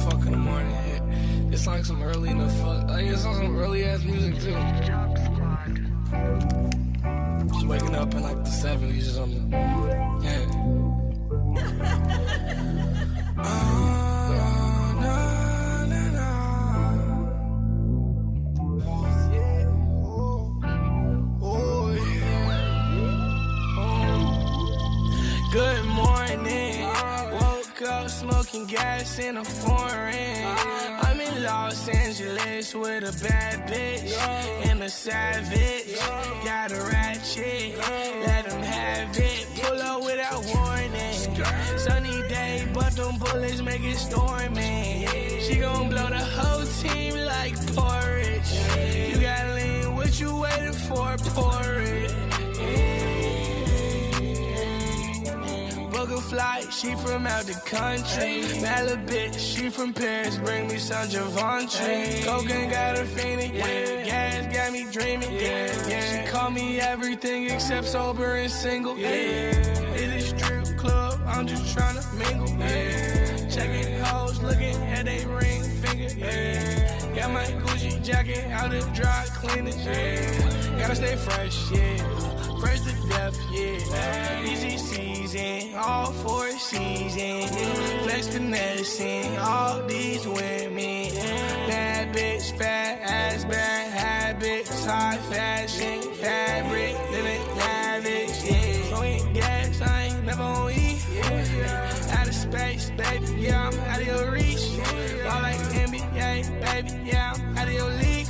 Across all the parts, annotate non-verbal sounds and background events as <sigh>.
fuck in the morning. Yeah. It's like some early in the fuck. Like it's on some early ass music too. Just waking up in like the 70s or something. Yeah. Oh, <laughs> smoking gas in a foreign. I'm in Los Angeles with a bad bitch and a savage. Got a ratchet, let him have it. Pull up without warning. Sunny day, but them bullets make it stormy. She gon' blow the whole team like porridge. You gotta lean, what you waiting for? Pour flight, she from out the country. Little bitch, she from Paris, bring me some Javante. Cocaine got her feeling, yeah. Gas got me dreaming, yeah, yeah. She call me everything except sober and single, yeah. It is strip club, I'm just trying to mingle, yeah. Checking hoes, looking at they ring finger, yeah. Got my Gucci jacket out of dry cleaners, yeah. Gotta stay fresh, yeah. Fresh to death, yeah. Easy season, all four seasons. Flex finessing, all these women. Bad bitch, fat ass, bad habits. High fashion, fabric, living lavish, yeah. So ain't gas, I ain't never on E, yeah. Out of space, baby, yeah, I'm out of your reach. All like NBA, baby, yeah, I'm out of your league.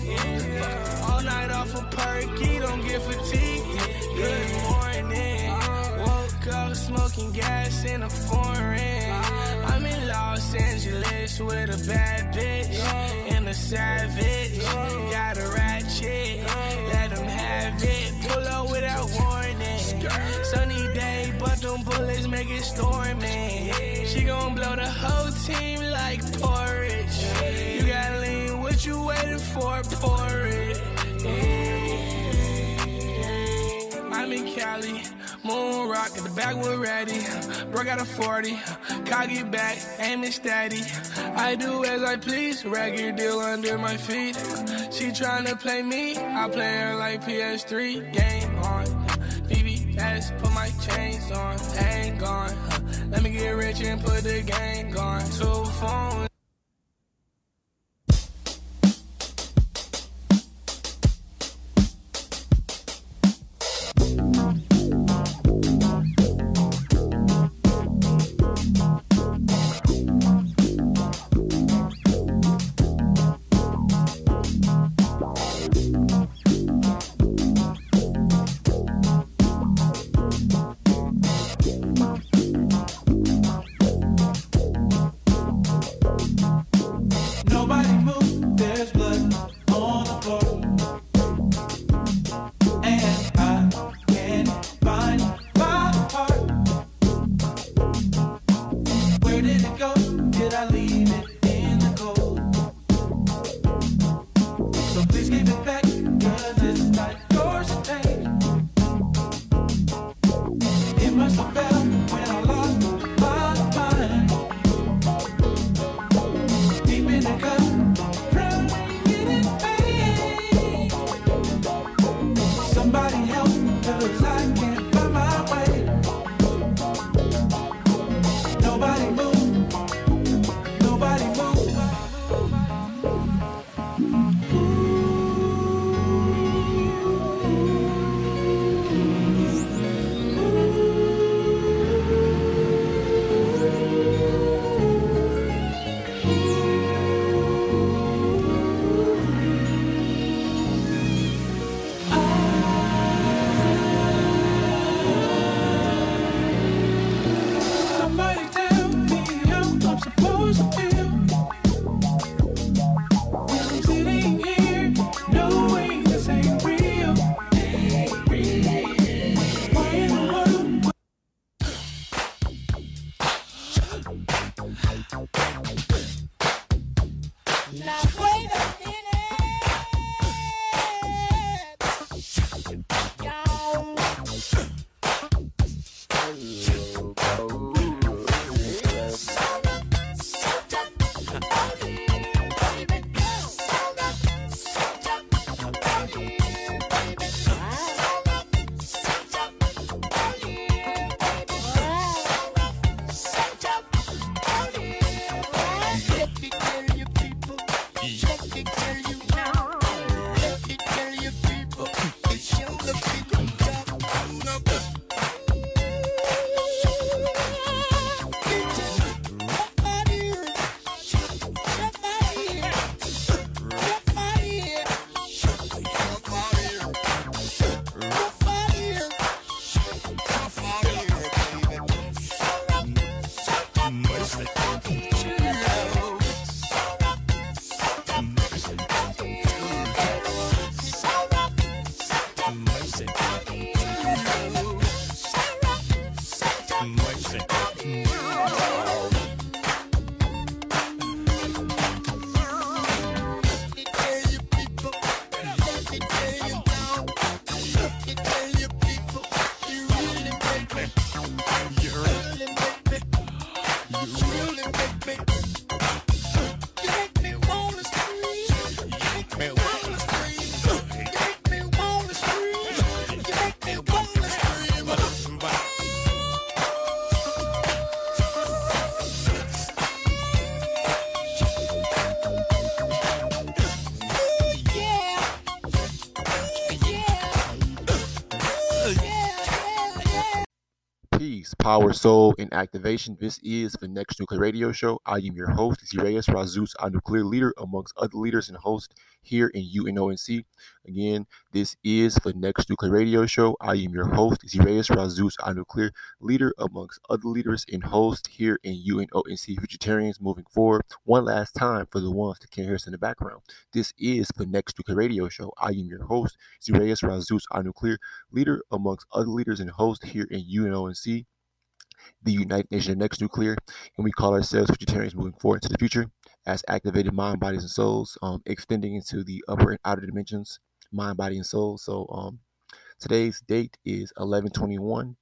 All night off a perky, don't get fatigued. Good morning. Woke up smoking gas in a foreign. I'm in Los Angeles with a bad bitch and a savage. Got a ratchet, let him have it. Pull up without warning. Sunny day, but them bullets make it stormy. She gon' blow the whole team like porridge. You gotta lean, what you waiting for? Pour Cali, moon rock at the backwood ready. Broke out a 40, cock it back, aim it steady. I do as I please, record deal under my feet. She tryna play me, I play her like PS3. Game on, VVS, put my chains on, hang gone. Let me get rich and put the gang on. Two phones. Power, Soul, and Activation. This is the Next Nuclear Radio Show. I am your host, Zirayas Razus, a nuclear leader amongst other leaders and hosts here in UNONC. Again, this is the Next Nuclear Radio Show. I am your host, Zirayas Razus, a nuclear leader amongst other leaders and hosts here in UNONC Futurtarians moving forward. One last time for the ones that can't hear us in the background. This is the Next Nuclear Radio Show. I am your host, Zirayas Razus, a nuclear leader amongst other leaders and hosts here in UNONC the United Nations Next Nuclear, and we call ourselves futurtarians moving forward into the future as activated mind, bodies, and souls, um, extending into the upper and outer dimensions, mind, body, and soul. So um, today's date is 11 21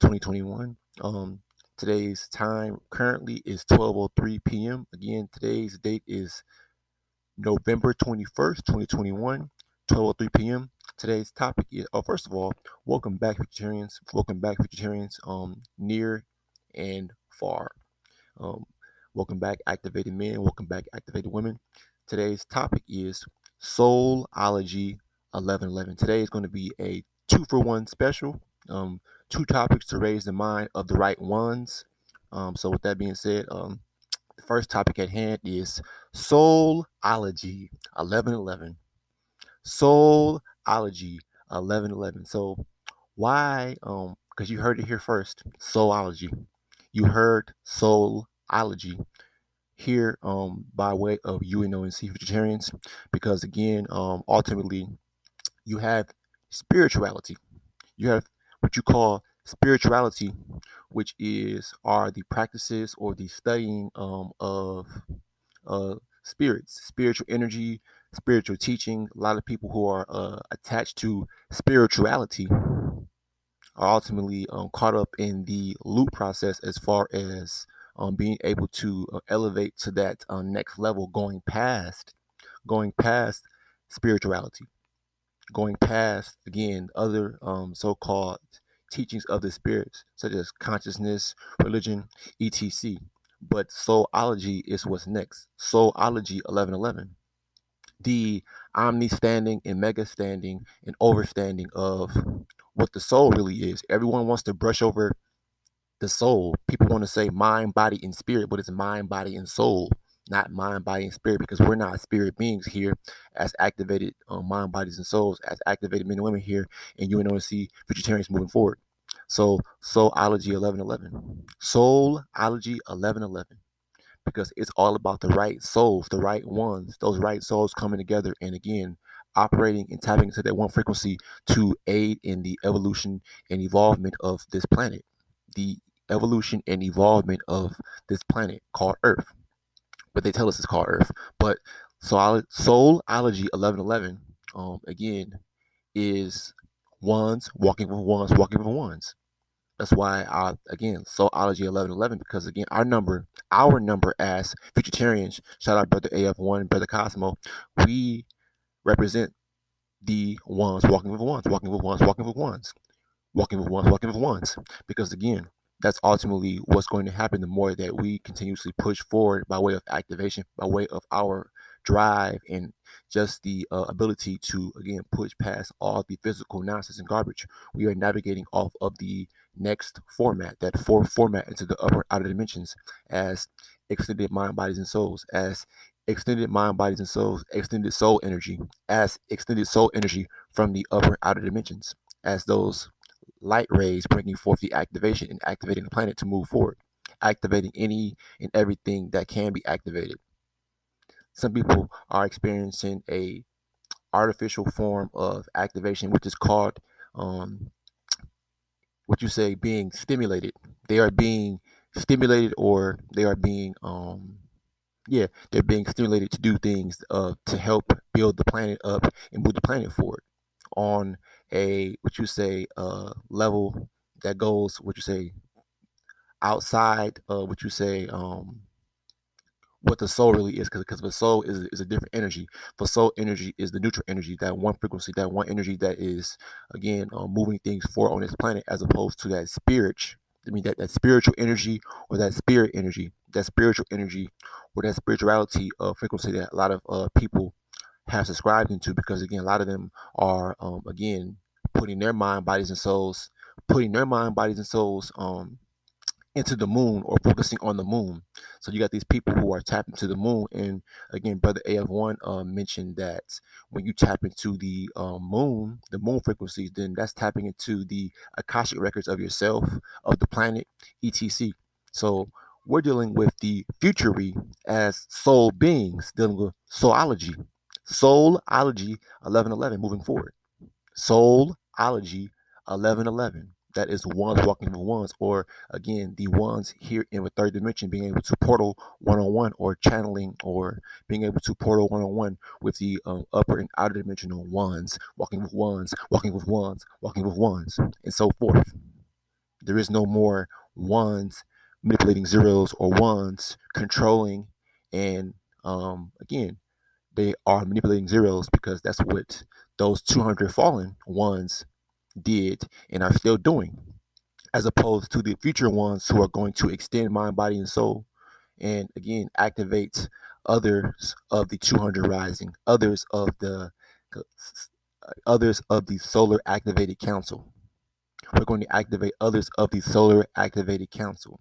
2021. Um, today's time currently is 12.03 p.m. Again, today's date is November 21st, 2021, 12.03 p.m. Today's topic is, oh, first of all, welcome back, futurtarians. Welcome back, futurtarians, um, near and far. Um, welcome back, activated men. Welcome back, activated women. Today's topic is Soulology 1111. Today is going to be a two for one special. Um, two topics to raise the mind of the right ones. Um, so, with that being said, um, the first topic at hand is Soulology 1111. Soulology 1111. So, why? Um, because you heard it here first. Soulology. You heard Soulology here um, by way of UNONC futurtarians, because again, um, ultimately, you have spirituality. You have what you call spirituality, which is are the practices or the studying um, of uh, spirits, spiritual energy, spiritual teaching. A lot of people who are uh, attached to spirituality are ultimately um, caught up in the loop process as far as um, being able to uh, elevate to that uh, next level, going past, going past spirituality, going past again other um, so-called teachings of the spirits, such as consciousness, religion, etc. But soulology is what's next. Soulology 1111 the omni standing and mega standing and overstanding of what the soul really is. Everyone wants to brush over the soul. People want to say mind, body, and spirit, but it's mind, body, and soul, not mind, body, and spirit, because we're not spirit beings here as activated um, mind, bodies, and souls, as activated men and women here in UNONC futurtarians moving forward. So, Soulology 1111. Soulology 1111 because it's all about the right souls, the right ones, those right souls coming together and again operating and tapping into that one frequency to aid in the evolution and evolvement of this planet. The evolution and evolvement of this planet called Earth. But they tell us it's called Earth. But Soulology 1111, um, again, is ones walking with ones, walking with ones. That's why I again Soulology eleven eleven because again our number our number as futurtarians shout out brother AF1 brother Cosmo we represent the ones walking with ones walking with ones walking with ones walking with ones walking with ones. Because again that's ultimately what's going to happen the more that we continuously push forward by way of activation by way of our drive and just the uh, ability to again push past all the physical nonsense and garbage we are navigating off of the next format, that fourth format into the upper outer dimensions as extended mind, bodies, and souls, as extended mind, bodies, and souls, extended soul energy, as extended soul energy from the upper outer dimensions, as those light rays bringing forth the activation and activating the planet to move forward. activating any and everything that can be activated. Some people are experiencing a artificial form of activation, which is called um, what you say being stimulated. They are being stimulated or they are being um yeah, they're being stimulated to do things uh, to help build the planet up and move the planet forward on a what you say uh, level that goes what you say outside of what you say um, what the soul really is because the soul is, is a different energy the soul energy is the neutral energy that one frequency that one energy that is again uh, moving things forward on this planet as opposed to that spirit I mean that, that spiritual energy or that spirit energy, that spiritual energy or that spirituality uh, frequency that a lot of uh, people have subscribed into because again a lot of them are um, again putting their mind, bodies, and souls, putting their mind, bodies, and souls um, into the moon or focusing on the moon. So you got these people who are tapping to the moon. And again, Brother AF1 uh, mentioned that when you tap into the uh, moon, the moon frequencies, then that's tapping into the Akashic records of yourself, of the planet, etc. So we're dealing with the futury as soul beings, dealing with soulology. Soulology 1111 moving forward. Soulology 1111 that is ones walking with ones, or again, the ones here in the third dimension being able to portal one on one, or channeling, or being able to portal one on one with the um, upper and outer dimensional ones, walking with ones, walking with ones, walking with ones, and so forth. There is no more ones manipulating zeros or ones controlling, and um, again, they are manipulating zeros because that's what those 200 fallen ones did and are still doing, as opposed to the future ones who are going to extend mind, body, and soul, and again activate others of the 200 rising, others of the uh, others of the soular activated council. We're going to activate others of the soular activated council.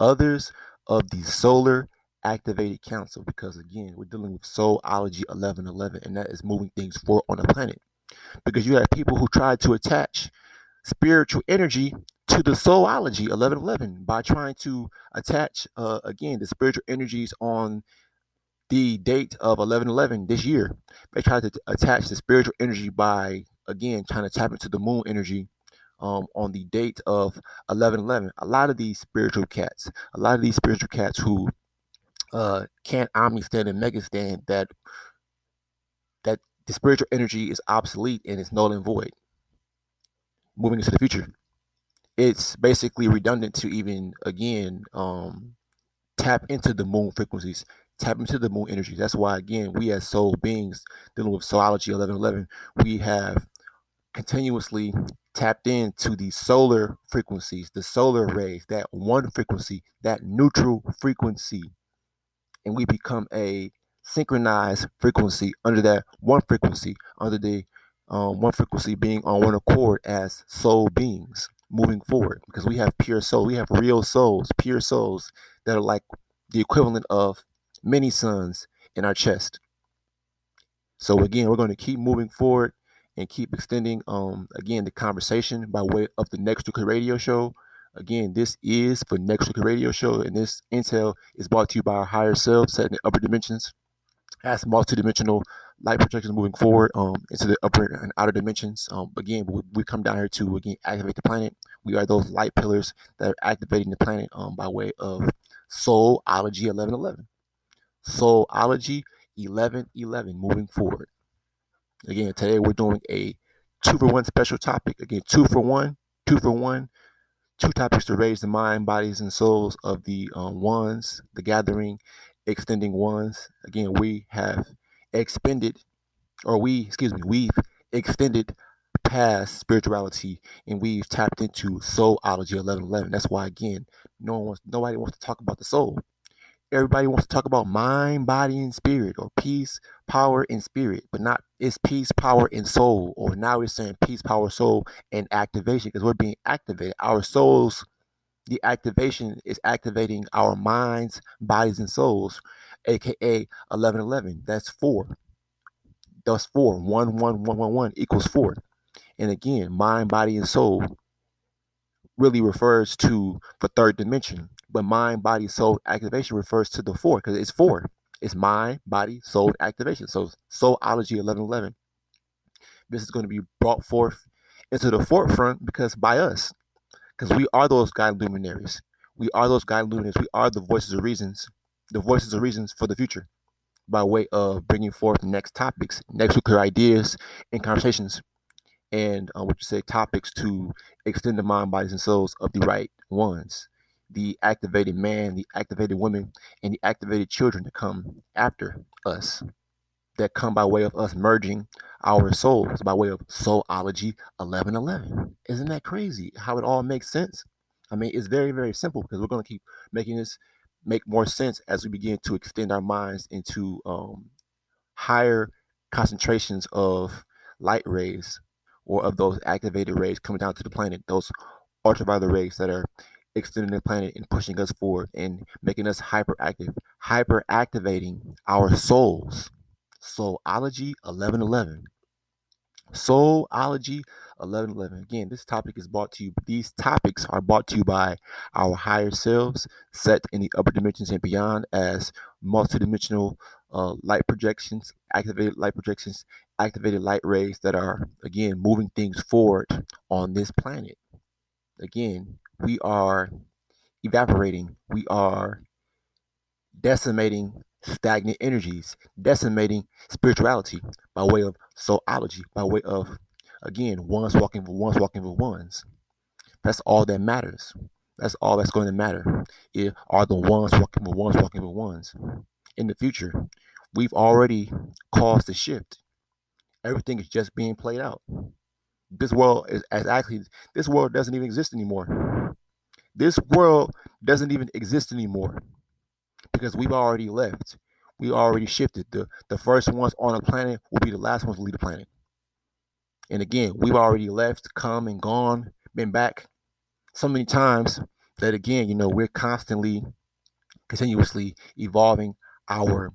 Others of the soular activated council because again we're dealing with soulology 1111 and that is moving things forward on the planet because you have people who try to attach spiritual energy to the soulology 1111 by trying to attach uh, again the spiritual energies on the date of 1111 this year. They try to attach the spiritual energy by again trying to tap into the moon energy um, on the date of 1111 a lot of these spiritual cats a lot of these spiritual cats who uh, can't omni stand and mega stand that the spiritual energy is obsolete and it's null and void. Moving into the future, it's basically redundant to even again um, tap into the moon frequencies, tap into the moon energy. That's why again we as soul beings dealing with soulology 1111, we have continuously tapped into the solar frequencies, the solar rays, that one frequency, that neutral frequency, and we become a synchronized frequency under that one frequency, under the um, one frequency being on one accord as soul beings moving forward. Because we have pure soul, we have real souls, pure souls that are like the equivalent of many suns in our chest. So again, we're going to keep moving forward and keep extending um again the conversation by way of the next Nuclear Radio Show. Again, this is for Next Nuclear Radio Show, and this intel is brought to you by our higher self set in the upper dimensions as multi-dimensional light projections moving forward um, into the upper and outer dimensions. Um, again, we, we, come down here to again activate the planet. We are those light pillars that are activating the planet um, by way of Soulology 1111. Soulology 1111 moving forward. Again, today we're doing a two for one special topic. Again, two for one, two for one, two topics to raise the mind, bodies, and souls of the um, ones, the gathering, extending ones. Again, we have expended, or we, excuse me, we've extended past spirituality and we've tapped into soulology 1111. That's why, again, no one wants, nobody wants to talk about the soul. Everybody wants to talk about mind, body, and spirit, or peace, power, and spirit, but not it's peace, power, and soul. Or now we're saying peace, power, soul, and activation because we're being activated. Our souls the activation is activating our minds, bodies, and souls, aka 1111. That's four. That's four. One, one, one, one, one equals four. And again, mind, body, and soul really refers to the third dimension, but mind, body, soul activation refers to the four because it's four. It's mind, body, soul activation. So soulology 1111. This is going to be brought forth into the forefront because by us, because we are those guide luminaries. We are those guide luminaries. We are the voices of reasons, the voices of reasons for the future by way of bringing forth next topics, next nuclear ideas and conversations and uh, what you say topics to extend the mind, bodies, and souls of the right ones, the activated man, the activated woman, and the activated children to come after us, that come by way of us merging our souls by way of soulology 1111. Isn't that crazy? How it all makes sense? I mean, it's very, very simple because we're going to keep making this make more sense as we begin to extend our minds into um, higher concentrations of light rays or of those activated rays coming down to the planet, those ultraviolet rays that are extending the planet and pushing us forward and making us hyperactive, hyperactivating our souls. Soulology 1111. Soulology 1111. Again, this topic is brought to you. These topics are brought to you by our higher selves, set in the upper dimensions and beyond, as multidimensional uh, light projections, activated light projections, activated light rays that are, again, moving things forward on this planet. Again, we are evaporating, we are decimating stagnant energies, decimating spirituality by way of soulology, by way of, again, ones walking for ones walking for ones. That's all that matters. That's all that's going to matter. It are the ones walking for ones walking for ones. In the future, we've already caused a shift everything is just being played out. This world is as actually this world doesn't even exist anymore. This world doesn't even exist anymore because we've already left. We already shifted. The the first ones on the planet will be the last ones to leave the planet. And again, we've already left, come and gone, been back so many times that again, you know, we're constantly, continuously evolving our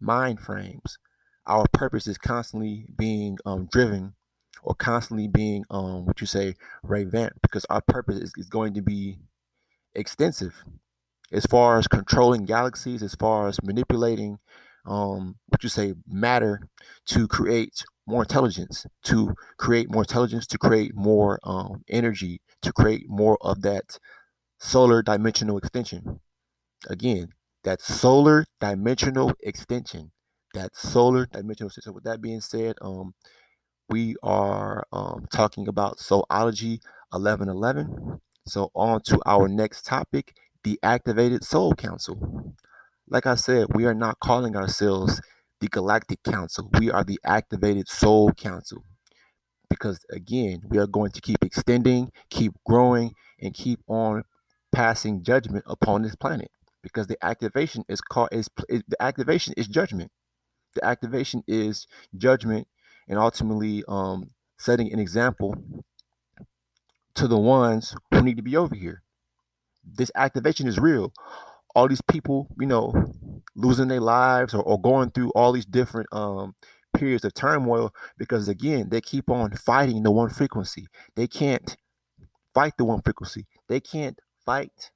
mind frames, our purpose is constantly being um, driven or constantly being um, what you say revamped because our purpose is, is going to be extensive as far as controlling galaxies as far as manipulating um, what you say matter to create more intelligence to create more intelligence to create more um, energy to create more of that solar dimensional extension again that solar dimensional extension that solar dimensional system. With that being said, um, we are um, talking about soulology 1111. So on to our next topic, the activated soul council. Like I said, we are not calling ourselves the galactic council. We are the activated soul council. Because again, we are going to keep extending, keep growing, and keep on passing judgment upon this planet. Because the activation is called is, is the activation is judgment the activation is judgment and ultimately um, setting an example to the ones who need to be over here. This activation is real. All these people, you know, losing their lives or, or going through all these different um, periods of turmoil because, again, they keep on fighting the one frequency. They can't fight the one frequency. They can't fight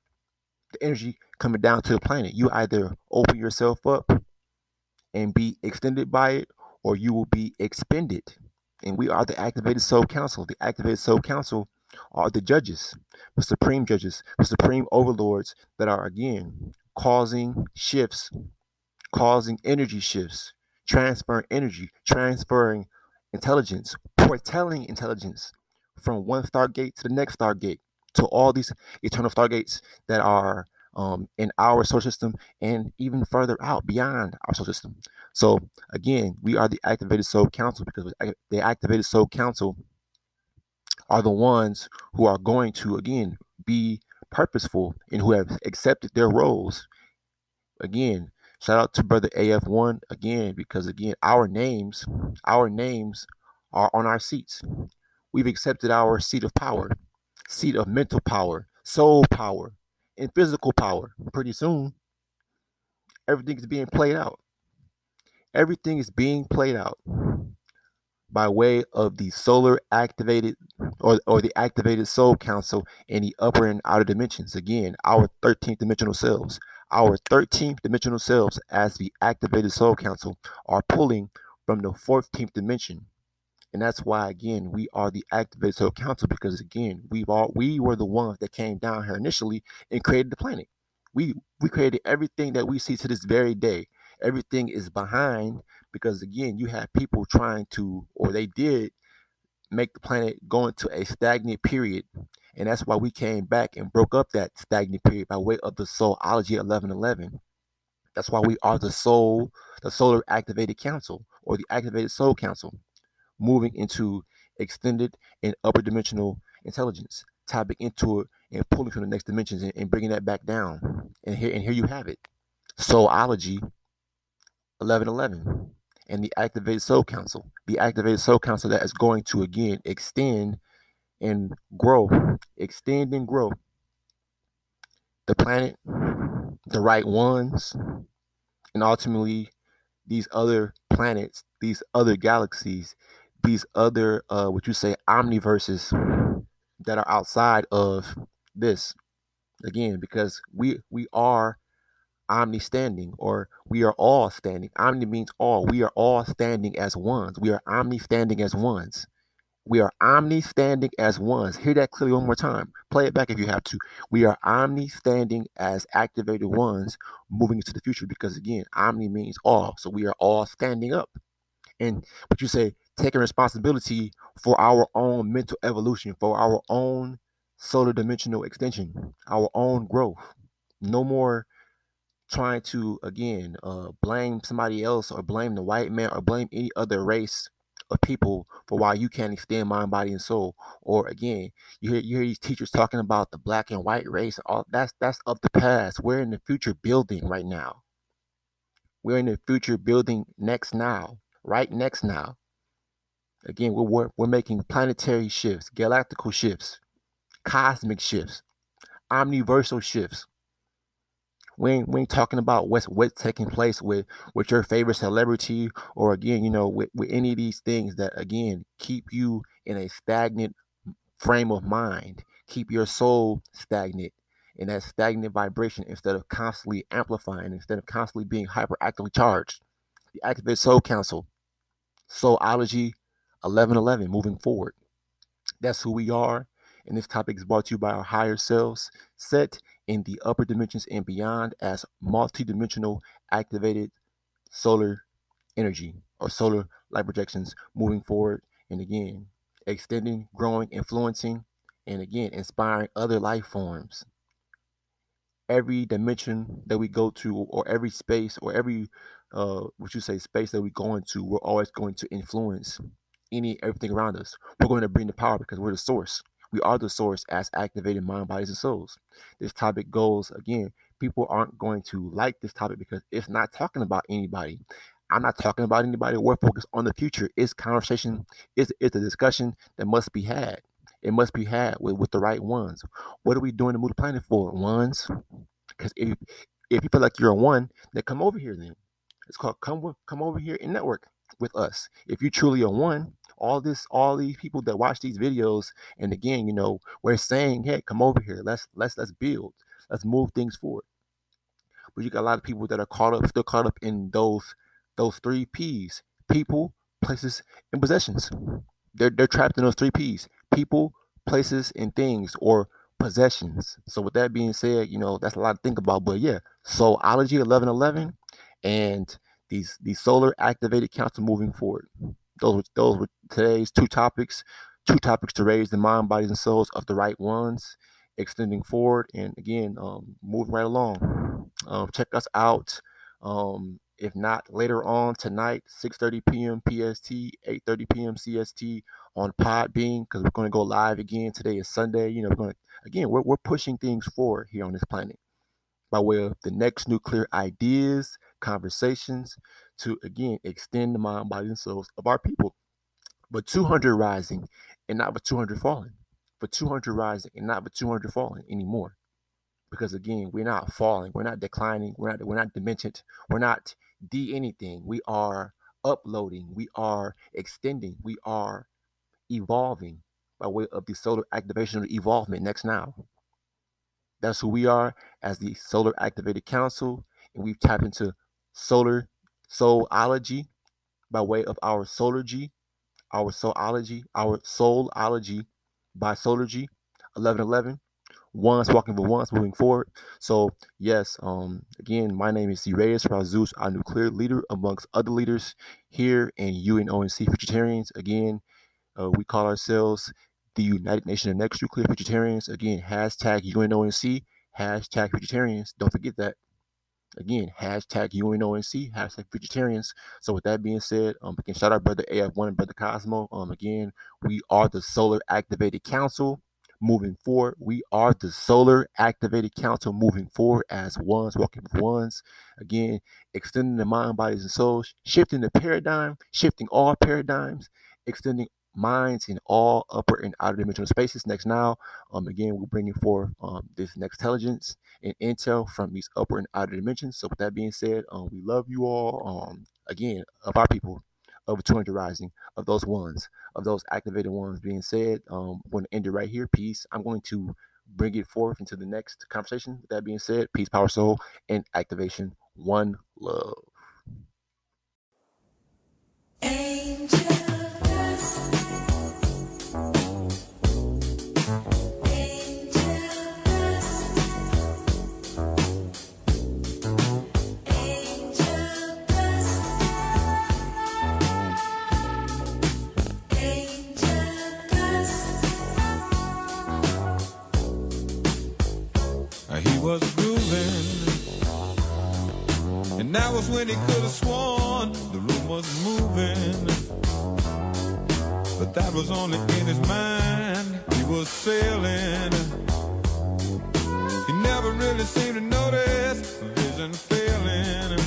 the energy coming down to the planet. You either open yourself up and be extended by it, or you will be expended. And we are the Activated Soul Council. The Activated Soul Council are the judges, the supreme judges, the supreme overlords that are again causing shifts, causing energy shifts, transferring energy, transferring intelligence, foretelling intelligence from one stargate to the next stargate to all these eternal stargates that are um, in our solar system and even further out beyond our solar system. So again, we are the activated soul council because the activated soul council are the ones who are going to again be purposeful and who have accepted their roles. Again, shout out to brother AF1 again because again our names, our names are on our seats. We've accepted our seat of power, seat of mental power, soul power, and physical power pretty soon. Everything is being played out. Everything is being played out by way of the solar activated or, or the activated soul council in the upper and outer dimensions. Again, our 13th dimensional selves. Our 13th dimensional selves, as the activated soul council, are pulling from the 14th dimension. And that's why, again, we are the activated soul council because, again, we've all we were the ones that came down here initially and created the planet. We we created everything that we see to this very day. Everything is behind because, again, you have people trying to, or they did, make the planet go into a stagnant period. And that's why we came back and broke up that stagnant period by way of the Soulology 1111. That's why we are the soul, the soular activated council or the activated soul council, moving into extended and upper dimensional intelligence, tapping into it and pulling from the next dimensions and, and bringing that back down. And here and here you have it. Soulology 1111 and the activated soul council. The activated soul council that is going to again extend and grow extend and grow the planet the right ones and ultimately these other planets these other galaxies these other uh what you say omniverses that are outside of this. Again because we we are omni standing or we are all standing. Omni means all. We are all standing as ones. We are omni standing as ones. We are omni standing as ones. Hear that clearly one more time. Play it back if you have to. We are omni standing as activated ones moving into the future because again omni means all. So we are all standing up. And what you say taking responsibility for our own mental evolution for our own solar dimensional extension our own growth. No more trying to again uh, blame somebody else or blame the white man or blame any other race of people for why you can't extend mind, body, and soul. Or again, you hear you hear these teachers talking about the black and white race. All that's that's of the past. We're in the future building right now. We're in the future building next now, right next now. Again, we're we're, we're making planetary shifts, galactical shifts, cosmic shifts, omniversal shifts we ain't, we ain't talking about what's what's taking place with with your favorite celebrity or again you know with, with any of these things that again keep you in a stagnant frame of mind keep your soul stagnant in that stagnant vibration instead of constantly amplifying instead of constantly being hyperactively charged. The activate soul council soulology 1111 moving forward. That's who we are and this topic is brought to you by our higher selves set in the upper dimensions and beyond as multi-dimensional activated solar energy or solar light projections moving forward. And again extending growing influencing and again inspiring other life forms. Every dimension that we go to or every space or every uh what you say space that we go into we're always going to influence any everything around us. We're going to bring the power because we're the source we are the source as activated mind, bodies, and souls. This topic goes again. People aren't going to like this topic because it's not talking about anybody. I'm not talking about anybody. We're focused on the future. It's conversation. It's, it's a discussion that must be had. It must be had with, with the right ones. What are we doing to move the planet forward? Ones. Because if if you feel like you're a one, then come over here. Then it's called come come over here and network with us. If you truly a one, all this all these people that watch these videos and again you know we're saying hey come over here. Let's let's let's build. Let's move things forward. But you got a lot of people that are caught up still caught up in those those three p's people places and possessions. They're, they're trapped in those three p's people places and things or possessions. So with that being said you know that's a lot to think about but yeah soulology 1111 and these these solar activated counts are moving forward those were, those were today's two topics, two topics to raise the mind, bodies, and souls of the right ones, extending forward and again, um, moving right along. Um, check us out. Um, if not later on tonight, 6:30 p.m. PST, 8:30 p.m. CST on Podbean because we're going to go live again. Today is Sunday. You know, we're going to again we're we're pushing things forward here on this planet by way of the next nuclear ideas, conversations, to again extend the mind, body, and souls of our people. But 200 rising and not but 200 falling. But 200 rising and not but 200 falling anymore. Because again, we're not falling, we're not declining, we're not we're not dimensioned, we're not de anything. We are uploading, we are extending, we are evolving by way of the solar activation of evolvement next now. That's who we are as the Soular Activated Council, and we've tapped into solar soulology by way of our solargy, our soulology, our soulology by solargy 1111 once walking for once moving forward so yes um again my name is Reyes Razus our nuclear leader amongst other leaders here in UNONC futurtarians again uh, we call ourselves the United Nations of Next Nuclear Futurtarians. Again, hashtag UNONC, hashtag futurtarians. Don't forget that. Again, hashtag UNONC, hashtag futurtarians. So with that being said, um, again, shout out brother AF1 and brother Cosmo. Um, again, we are the Soular Activated Council. Moving forward, we are the Soular Activated Council moving forward as ones, walking with ones. Again, extending the mind, bodies, and souls, shifting the paradigm, shifting all paradigms, extending minds in all upper and outer dimensional spaces. Next, now, um, again, we're bringing forth um, this next intelligence and intel from these upper and outer dimensions. So, with that being said, um, we love you all. Um, again, of our people, of 200 rising, of those ones, of those activated ones being said, um, I'm going to end it right here. Peace. I'm going to bring it forth into the next conversation. With that being said, peace, power, soul, and activation. One love. Angel. Was when he could have sworn the room was moving. But that was only in his mind. He was sailing. He never really seemed to notice vision failing.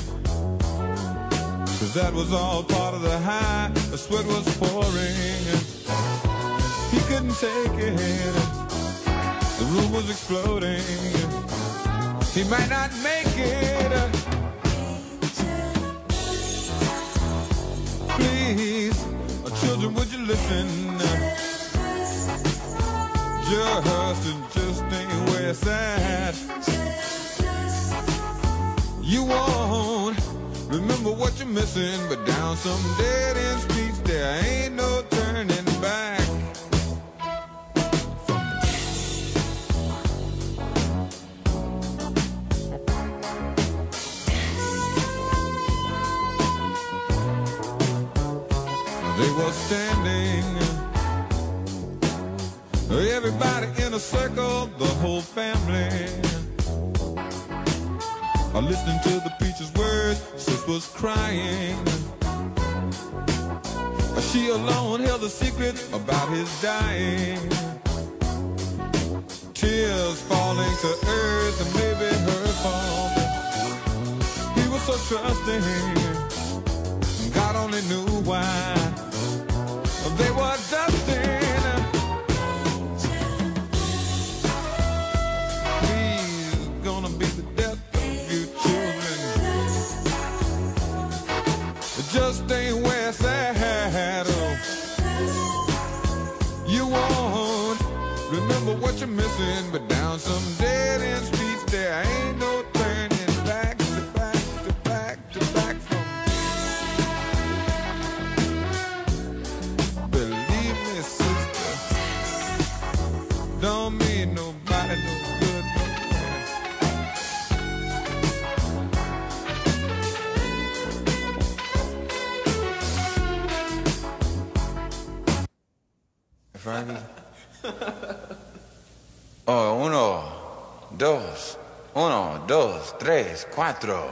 Cause that was all part of the high. The sweat was pouring. He couldn't take it. The room was exploding. He might not make it. Please, children, would you listen? Just just ain't where it's at. You won't remember what you're missing, but down some dead end streets there ain't A circle, the whole family. Are listening to the preacher's words, sis was crying. She alone held a secret about his dying. Tears falling to earth and maybe her fault. He was so trusting, God only knew why. They were dusting. Remember what you're missing, but down some dead end streets there ain't no Oh, uno, dos, uno, dos, tres, cuatro.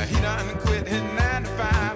He done quit his nine to five.